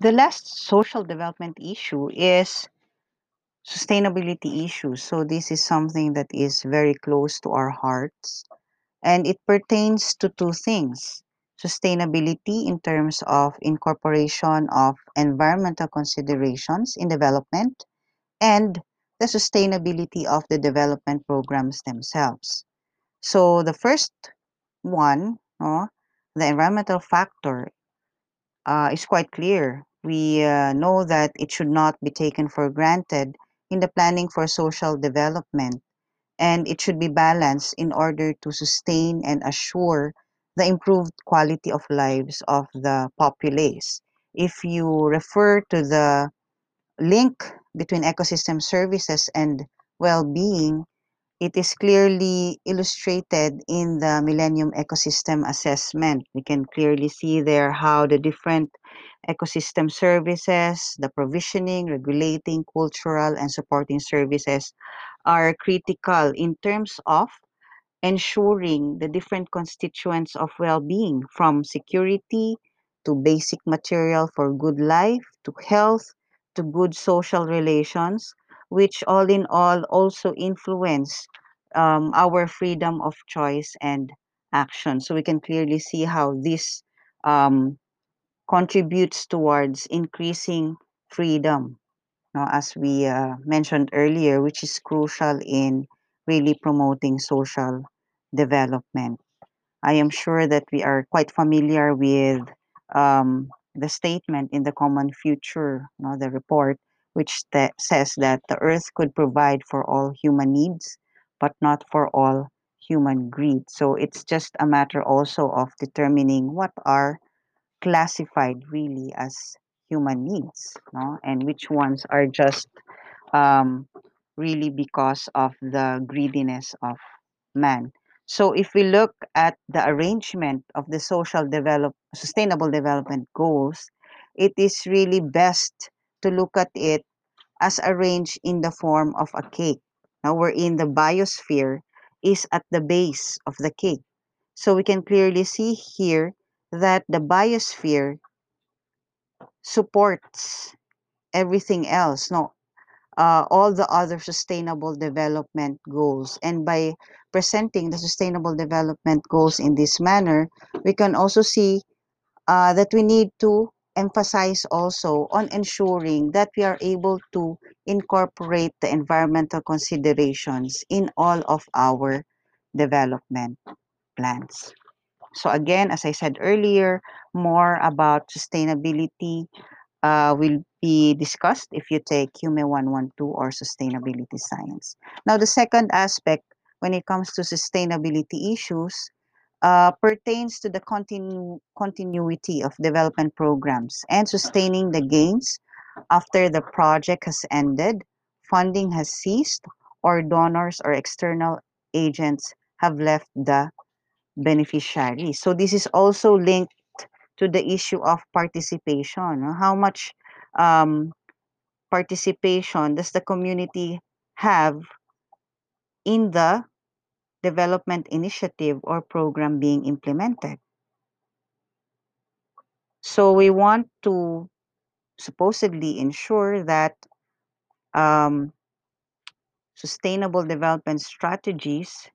The last social development issue is sustainability issues. So this is something that is very close to our hearts and it pertains to two things. Sustainability in terms of incorporation of environmental considerations in development and the sustainability of the development programs themselves. So the first one, no, the environmental factor uh, is quite clear. We uh, know that it should not be taken for granted in the planning for social development, and it should be balanced in order to sustain and assure the improved quality of lives of the populace. If you refer to the link between ecosystem services and well-being, it is clearly illustrated in the Millennium Ecosystem Assessment. We can clearly see there how the different ecosystem services, the provisioning, regulating, cultural, and supporting services are critical in terms of ensuring the different constituents of well-being from security to basic material for good life to health to good social relations which all in all also influence um, our freedom of choice and action so we can clearly see how this um, contributes towards increasing freedom no, as we uh, mentioned earlier, which is crucial in really promoting social development. I am sure that we are quite familiar with um, the statement in the Common Future, you know, the report, which says that the Earth could provide for all human needs, but not for all human greed. So it's just a matter also of determining what are classified really as human needs, no? and which ones are just um, really because of the greediness of man. So if we look at the arrangement of the social develop sustainable development goals, it is really best to look at it as arranged in the form of a cake. Now wherein the biosphere is at the base of the cake. So we can clearly see here that the biosphere supports everything else. No, uh, all the other sustainable development goals. And by presenting the sustainable development goals in this manner, we can also see uh, that we need to emphasize also on ensuring that we are able to incorporate the environmental considerations in all of our development plans. So again, as I said earlier, more about sustainability uh, will be discussed if you take QME 112 or sustainability science. Now, the second aspect when it comes to sustainability issues uh, pertains to the continu- continuity of development programs and sustaining the gains after the project has ended, funding has ceased, or donors or external agents have left the beneficiary. So this is also linked to the issue of participation. How much um, participation does the community have in the development initiative or program being implemented? So we want to supposedly ensure that um, sustainable development strategies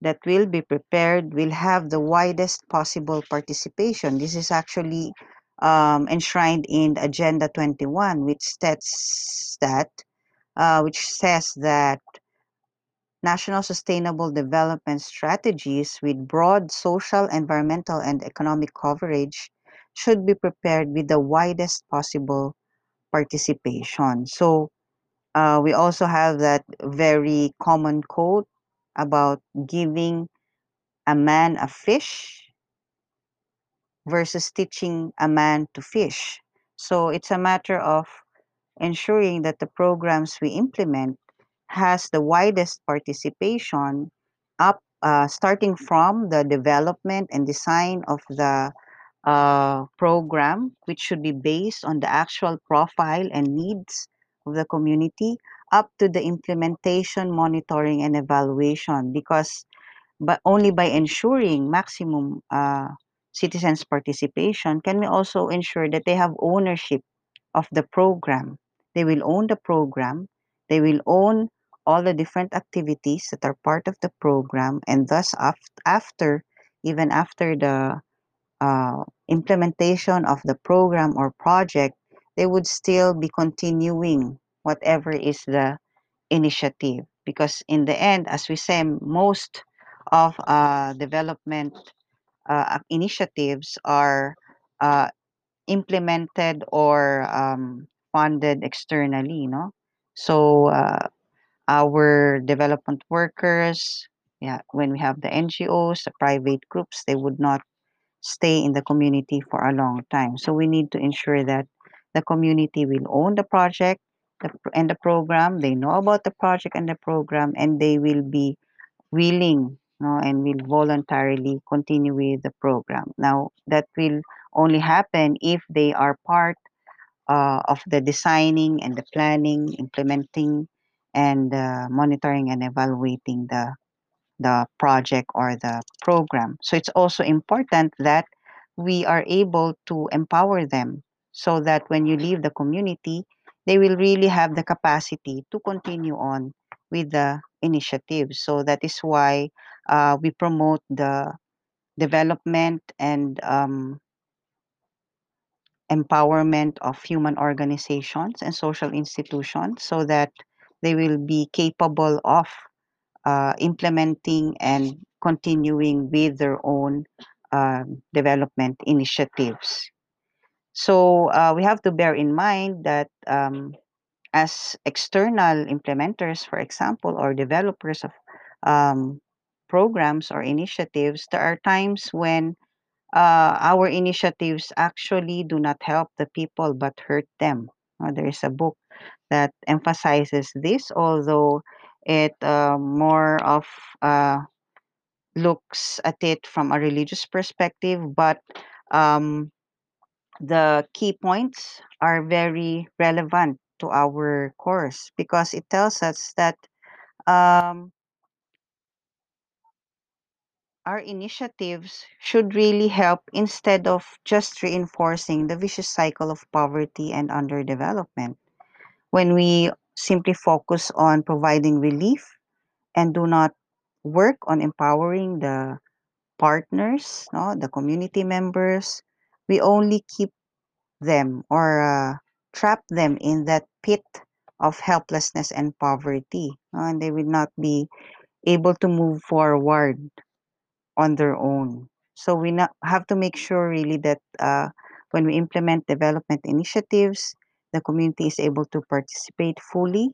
that will be prepared will have the widest possible participation. This is actually um, enshrined in Agenda 21, which states that, uh, which says that national sustainable development strategies with broad social, environmental, and economic coverage should be prepared with the widest possible participation. So uh, we also have that very common quote about giving a man a fish versus teaching a man to fish. So it's a matter of ensuring that the programs we implement has the widest participation up uh, starting from the development and design of the uh, program which should be based on the actual profile and needs of the community up to the implementation monitoring and evaluation because but only by ensuring maximum uh, citizens' participation, can we also ensure that they have ownership of the program? They will own the program, they will own all the different activities that are part of the program, and thus, af- after even after the uh, implementation of the program or project, they would still be continuing whatever is the initiative. Because in the end, as we say, most of uh, development uh, initiatives are uh, implemented or um, funded externally, no? So uh, our development workers, yeah, when we have the NGOs, the private groups, they would not stay in the community for a long time. So we need to ensure that the community will own the project and the program. They know about the project and the program, and they will be willing no, and will voluntarily continue with the program. Now, that will only happen if they are part uh, of the designing and the planning, implementing, and uh, monitoring and evaluating the the project or the program. So it's also important that we are able to empower them so that when you leave the community, they will really have the capacity to continue on with the initiative. So that is why uh, we promote the development and um, empowerment of human organizations and social institutions so that they will be capable of uh, implementing and continuing with their own um, development initiatives. So uh, we have to bear in mind that um, as external implementers, for example, or developers of um, programs or initiatives, there are times when uh, our initiatives actually do not help the people but hurt them. Uh, there is a book that emphasizes this, although it uh, more of uh, looks at it from a religious perspective, but um, the key points are very relevant to our course because it tells us that um, our initiatives should really help instead of just reinforcing the vicious cycle of poverty and underdevelopment. When we simply focus on providing relief and do not work on empowering the partners, no, the community members, we only keep them or uh, trap them in that pit of helplessness and poverty, no, and they will not be able to move forward on their own. So we not, have to make sure really that uh, when we implement development initiatives, the community is able to participate fully.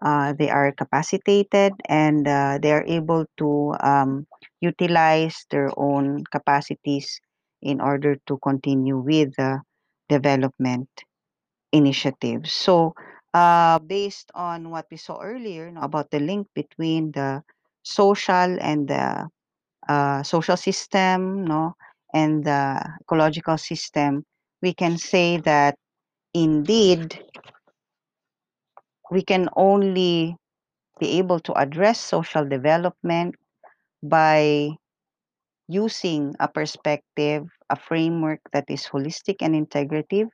Uh, they are capacitated and uh, they are able to um, utilize their own capacities in order to continue with the development initiatives. So, uh, based on what we saw earlier no, about the link between the social and the uh, social system, no, and the ecological system, we can say that indeed we can only be able to address social development by using a perspective, a framework that is holistic and integrative.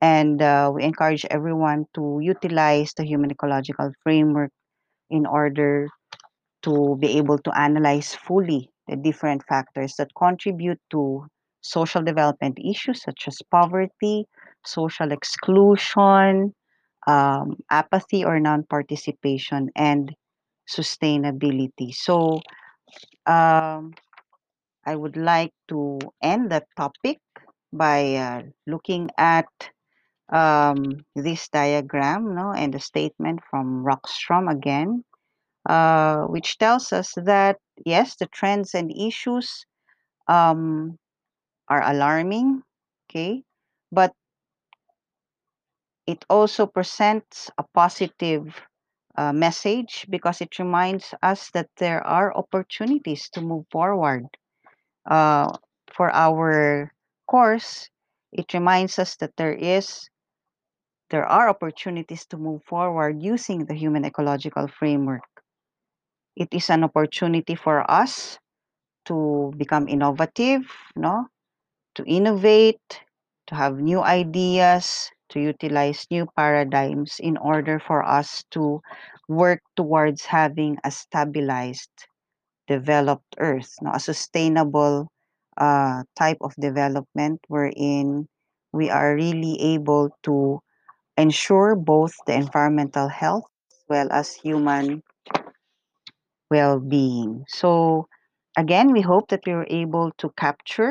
And uh, we encourage everyone to utilize the human ecological framework in order to be able to analyze fully the different factors that contribute to social development issues such as poverty, social exclusion, um, apathy or non participation, and sustainability. So, um, I would like to end the topic by uh, looking at um, this diagram no, and the statement from Rockstrom again uh, which tells us that yes, the trends and issues um, are alarming, okay, but it also presents a positive uh, message because it reminds us that there are opportunities to move forward. Uh, for our course, it reminds us that there is there are opportunities to move forward using the human ecological framework. It is an opportunity for us to become innovative, no? to innovate, to have new ideas, to utilize new paradigms in order for us to work towards having a stabilized, developed Earth, no? a sustainable uh, type of development wherein we are really able to ensure both the environmental health as well as human well-being. So again, we hope that we were able to capture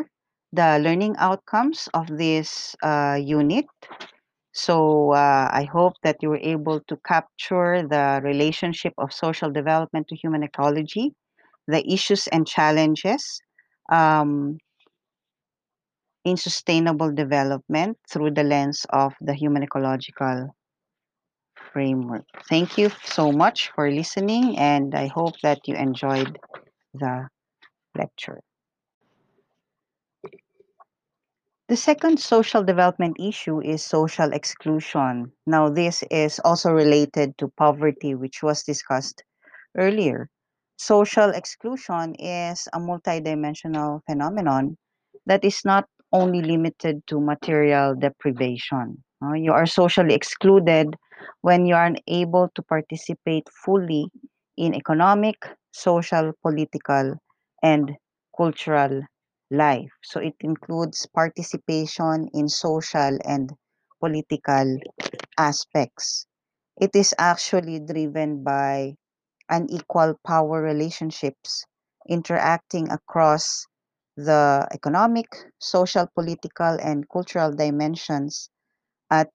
the learning outcomes of this uh, unit. So uh, I hope that you were able to capture the relationship of social development to human ecology, the issues and challenges um, in sustainable development through the lens of the human ecological framework. Thank you so much for listening, and I hope that you enjoyed the lecture. The second social development issue is social exclusion. Now, this is also related to poverty, which was discussed earlier. Social exclusion is a multidimensional phenomenon that is not only limited to material deprivation. You are socially excluded when you are unable to participate fully in economic, social, political, and cultural life. So it includes participation in social and political aspects. It is actually driven by unequal power relationships interacting across the economic, social, political, and cultural dimensions at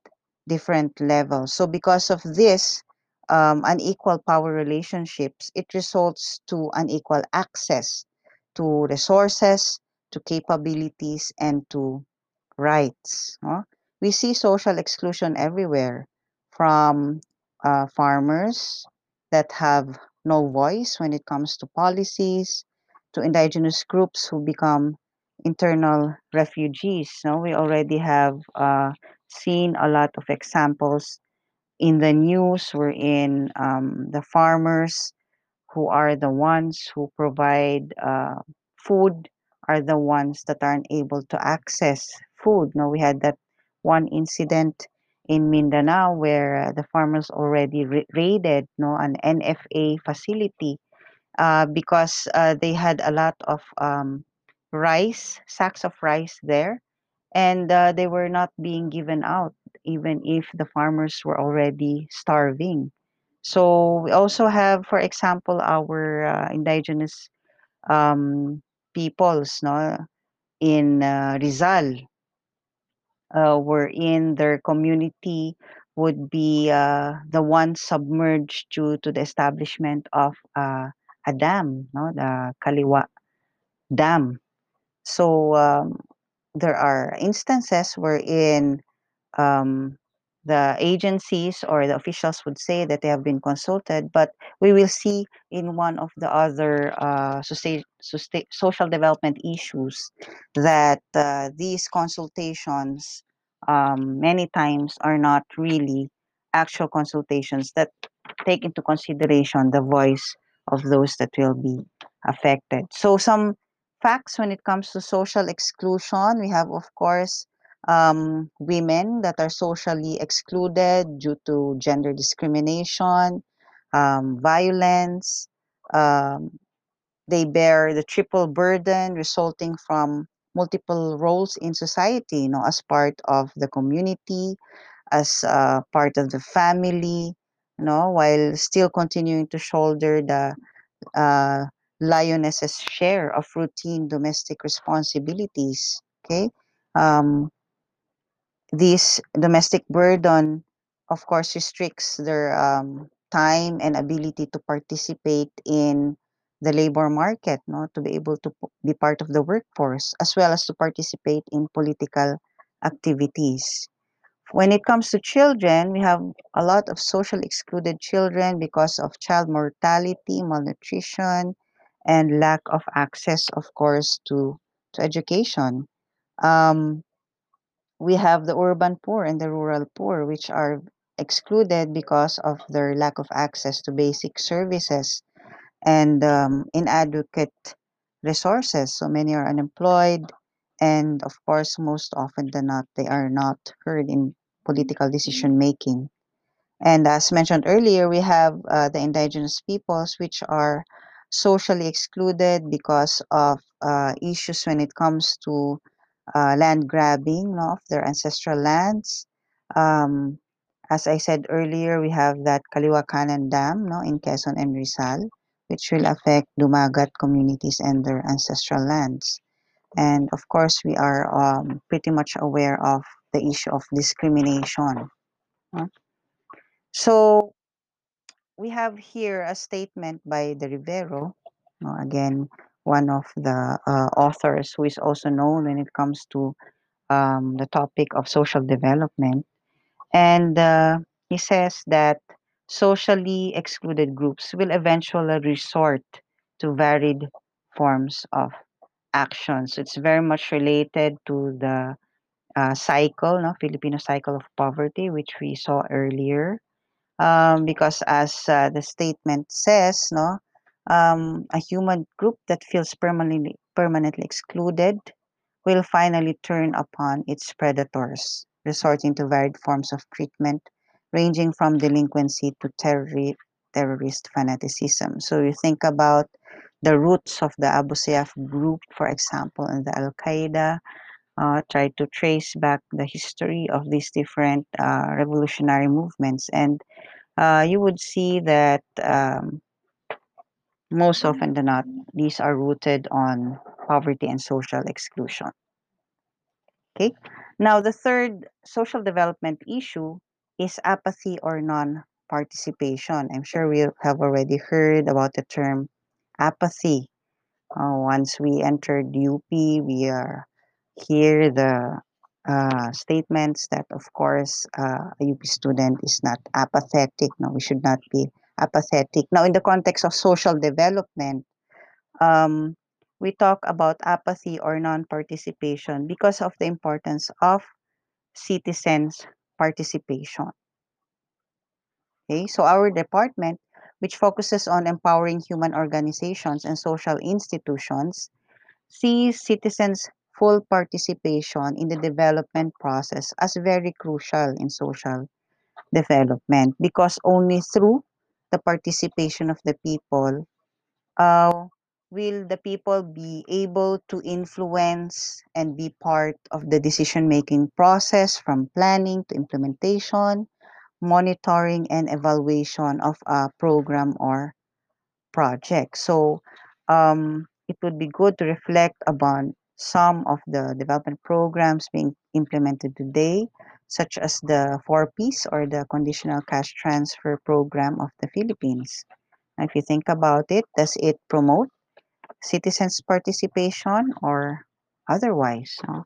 different levels. So, because of this um, unequal power relationships, it results to unequal access to resources, to capabilities, and to rights. no? We see social exclusion everywhere from uh, farmers that have no voice when it comes to policies, to indigenous groups who become internal refugees. No, we already have uh, seen a lot of examples in the news wherein um, the farmers who are the ones who provide uh, food are the ones that aren't able to access food. No, we had that one incident in Mindanao where uh, the farmers already ra- raided no an NFA facility uh, because uh, they had a lot of um, rice sacks of rice there and uh, they were not being given out even if the farmers were already starving. So we also have for example our uh, indigenous um, peoples no in uh, Rizal uh, wherein their community would be uh, the one submerged due to the establishment of uh, a dam no the Kaliwa Dam. So um, there are instances wherein um, the agencies or the officials would say that they have been consulted, but we will see in one of the other uh, social development issues that uh, these consultations um, many times are not really actual consultations that take into consideration the voice of those that will be affected. So some facts when it comes to social exclusion, we have of course um, women that are socially excluded due to gender discrimination, um, violence. Um, they bear the triple burden resulting from multiple roles in society, you know, as part of the community, as uh, part of the family, you know, while still continuing to shoulder the uh, lioness's share of routine domestic responsibilities. Okay. Um, this domestic burden, of course, restricts their um, time and ability to participate in the labor market, no, to be able to be part of the workforce, as well as to participate in political activities. When it comes to children, we have a lot of social excluded children because of child mortality, malnutrition, and lack of access, of course, to, to education. Um, we have the urban poor and the rural poor, which are excluded because of their lack of access to basic services and um, inadequate resources. So many are unemployed and of course, most often than not, they are not heard in political decision making. And as mentioned earlier, we have uh, the indigenous peoples, which are socially excluded because of uh, issues when it comes to uh, land grabbing no, of their ancestral lands. Um, as I said earlier, we have that Kaliwakanan Dam no, in Quezon and Rizal, which will affect Dumagat communities and their ancestral lands. And of course, we are um, pretty much aware of the issue of discrimination. So we have here a statement by de Rivero, again, one of the uh, authors who is also known when it comes to um, the topic of social development. And uh, he says that socially excluded groups will eventually resort to varied forms of action. So it's very much related to the uh, cycle, no, Filipino cycle of poverty, which we saw earlier um, because as uh, the statement says, no, um, a human group that feels permanently permanently excluded will finally turn upon its predators, resorting to varied forms of treatment, ranging from delinquency to terror- terrorist fanaticism. So you think about the roots of the Abu Sayyaf group, for example, and the Al Qaeda. Uh, try to trace back the history of these different uh, revolutionary movements and uh, you would see that um, most often than not, these are rooted on poverty and social exclusion. Okay. Now, the third social development issue is apathy or non participation. I'm sure we have already heard about the term apathy. Uh, once we entered UP, we are hear the uh, statements that, of course, uh, a UP student is not apathetic. No, we should not be apathetic. Now, in the context of social development, um, we talk about apathy or non-participation because of the importance of citizens' participation. Okay, so our department, which focuses on empowering human organizations and social institutions, sees citizens' full participation in the development process as very crucial in social development because only through the participation of the people uh, will the people be able to influence and be part of the decision making process from planning to implementation, monitoring, and evaluation of a program or project. So um, it would be good to reflect upon some of the development programs being implemented today, such as the 4Ps or the Conditional Cash Transfer Program of the Philippines. Now, if you think about it, does it promote citizens' participation or otherwise? no?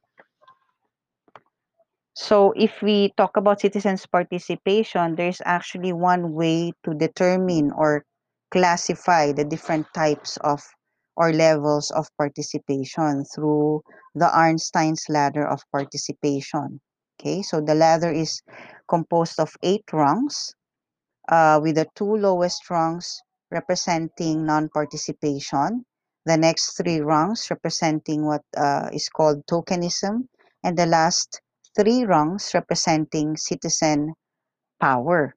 So if we talk about citizens' participation, there's actually one way to determine or classify the different types of or levels of participation through the Arnstein's ladder of participation. Okay, so the ladder is composed of eight rungs, uh, with the two lowest rungs representing non-participation, the next three rungs representing what uh, is called tokenism, and the last three rungs representing citizen power.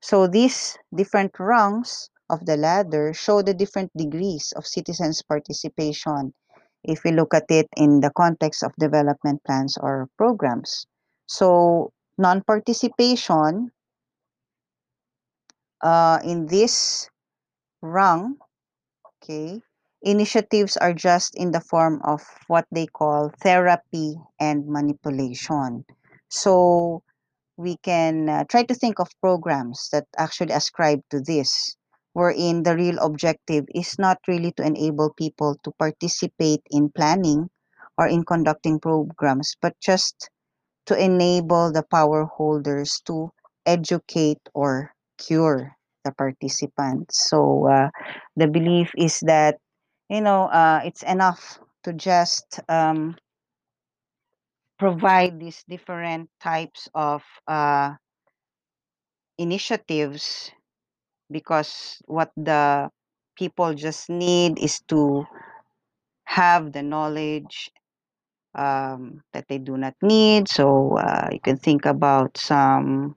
So these different rungs of the ladder show the different degrees of citizens' participation if we look at it in the context of development plans or programs. So non-participation uh, in this rung, okay, initiatives are just in the form of what they call therapy and manipulation. So we can uh, try to think of programs that actually ascribe to this, wherein the real objective is not really to enable people to participate in planning or in conducting programs, but just to enable the power holders to educate or cure the participants. So uh, the belief is that you know uh, it's enough to just um, provide these different types of uh, initiatives because what the people just need is to have the knowledge um, that they do not need. So uh, you can think about some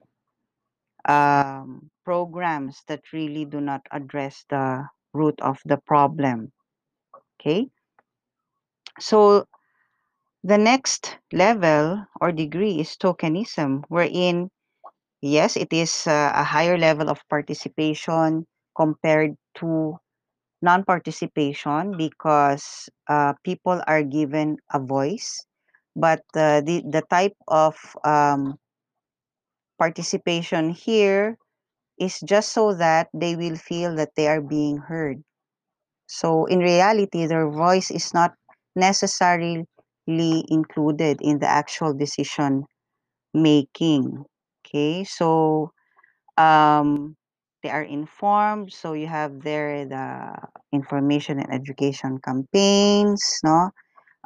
um, programs that really do not address the root of the problem. Okay. So the next level or degree is tokenism, wherein, yes, it is uh, a higher level of participation compared to non participation because uh, people are given a voice. But uh, the, the type of um, participation here is just so that they will feel that they are being heard. So in reality, their voice is not necessarily included in the actual decision making. Okay, so um, they are informed. So you have there the information and education campaigns. No,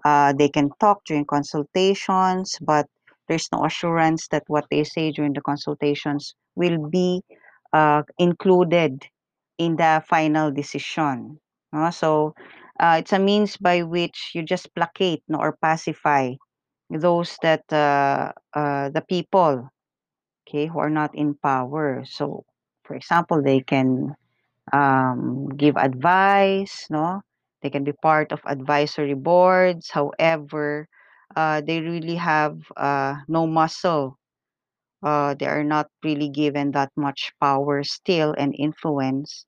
uh, they can talk during consultations, but there's no assurance that what they say during the consultations will be uh, included in the final decision. no? So uh, it's a means by which you just placate no, or pacify those that uh, uh, the people okay who are not in power. So for example, they can um, give advice, no? They can be part of advisory boards. However, uh, they really have uh, no muscle. Uh, they are not really given that much power still and influence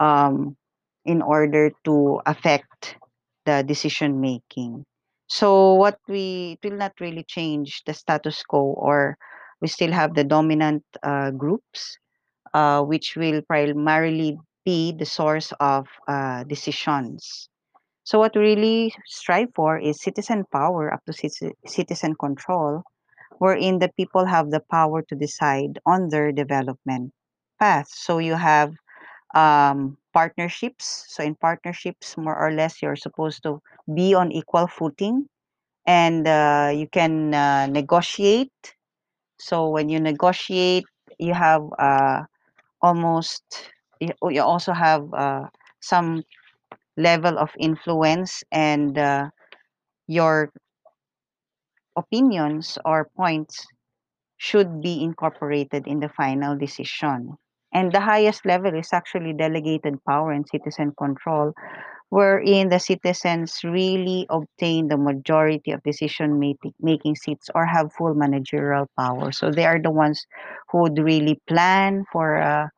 um, in order to affect the decision making. So what we it will not really change the status quo, or we still have the dominant uh, groups uh, which will primarily be the source of uh, decisions. So, what we really strive for is citizen power up to citi- citizen control, wherein the people have the power to decide on their development path. So, you have um, partnerships. So, in partnerships, more or less, you're supposed to be on equal footing and uh, you can uh, negotiate. So, when you negotiate, you have uh, almost you you also have uh, some level of influence and uh, your opinions or points should be incorporated in the final decision. And the highest level is actually delegated power and citizen control, wherein the citizens really obtain the majority of decision making seats or have full managerial power. So they are the ones who would really plan for uh,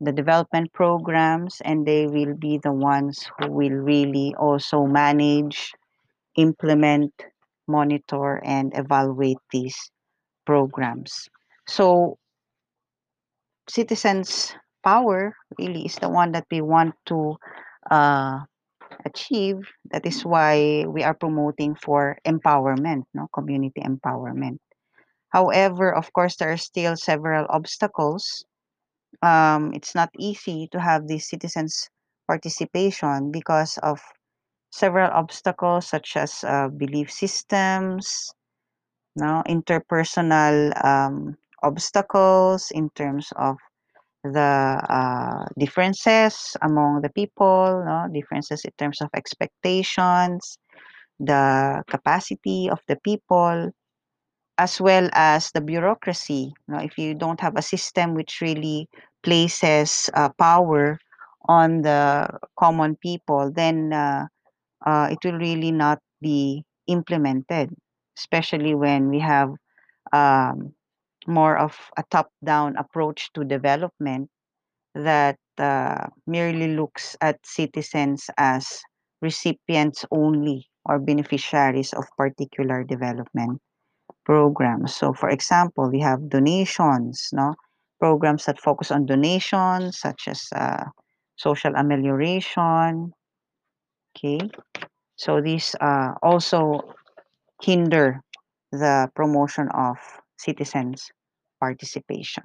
the development programs and they will be the ones who will really also manage, implement, monitor, and evaluate these programs. So, citizens' power really is the one that we want to uh, achieve. That is why we are promoting for empowerment, no community empowerment. However, of course, there are still several obstacles um, it's not easy to have the citizens' participation because of several obstacles such as uh, belief systems, no, interpersonal um, obstacles in terms of the uh, differences among the people, no, differences in terms of expectations, the capacity of the people, as well as the bureaucracy. Know, if you don't have a system which really places uh, power on the common people, then uh, uh, it will really not be implemented, especially when we have um, more of a top-down approach to development that uh, merely looks at citizens as recipients only or beneficiaries of particular development programs. So, for example, we have donations, no programs that focus on donations, such as uh, social amelioration. Okay, so these uh, also hinder the promotion of citizens' participation.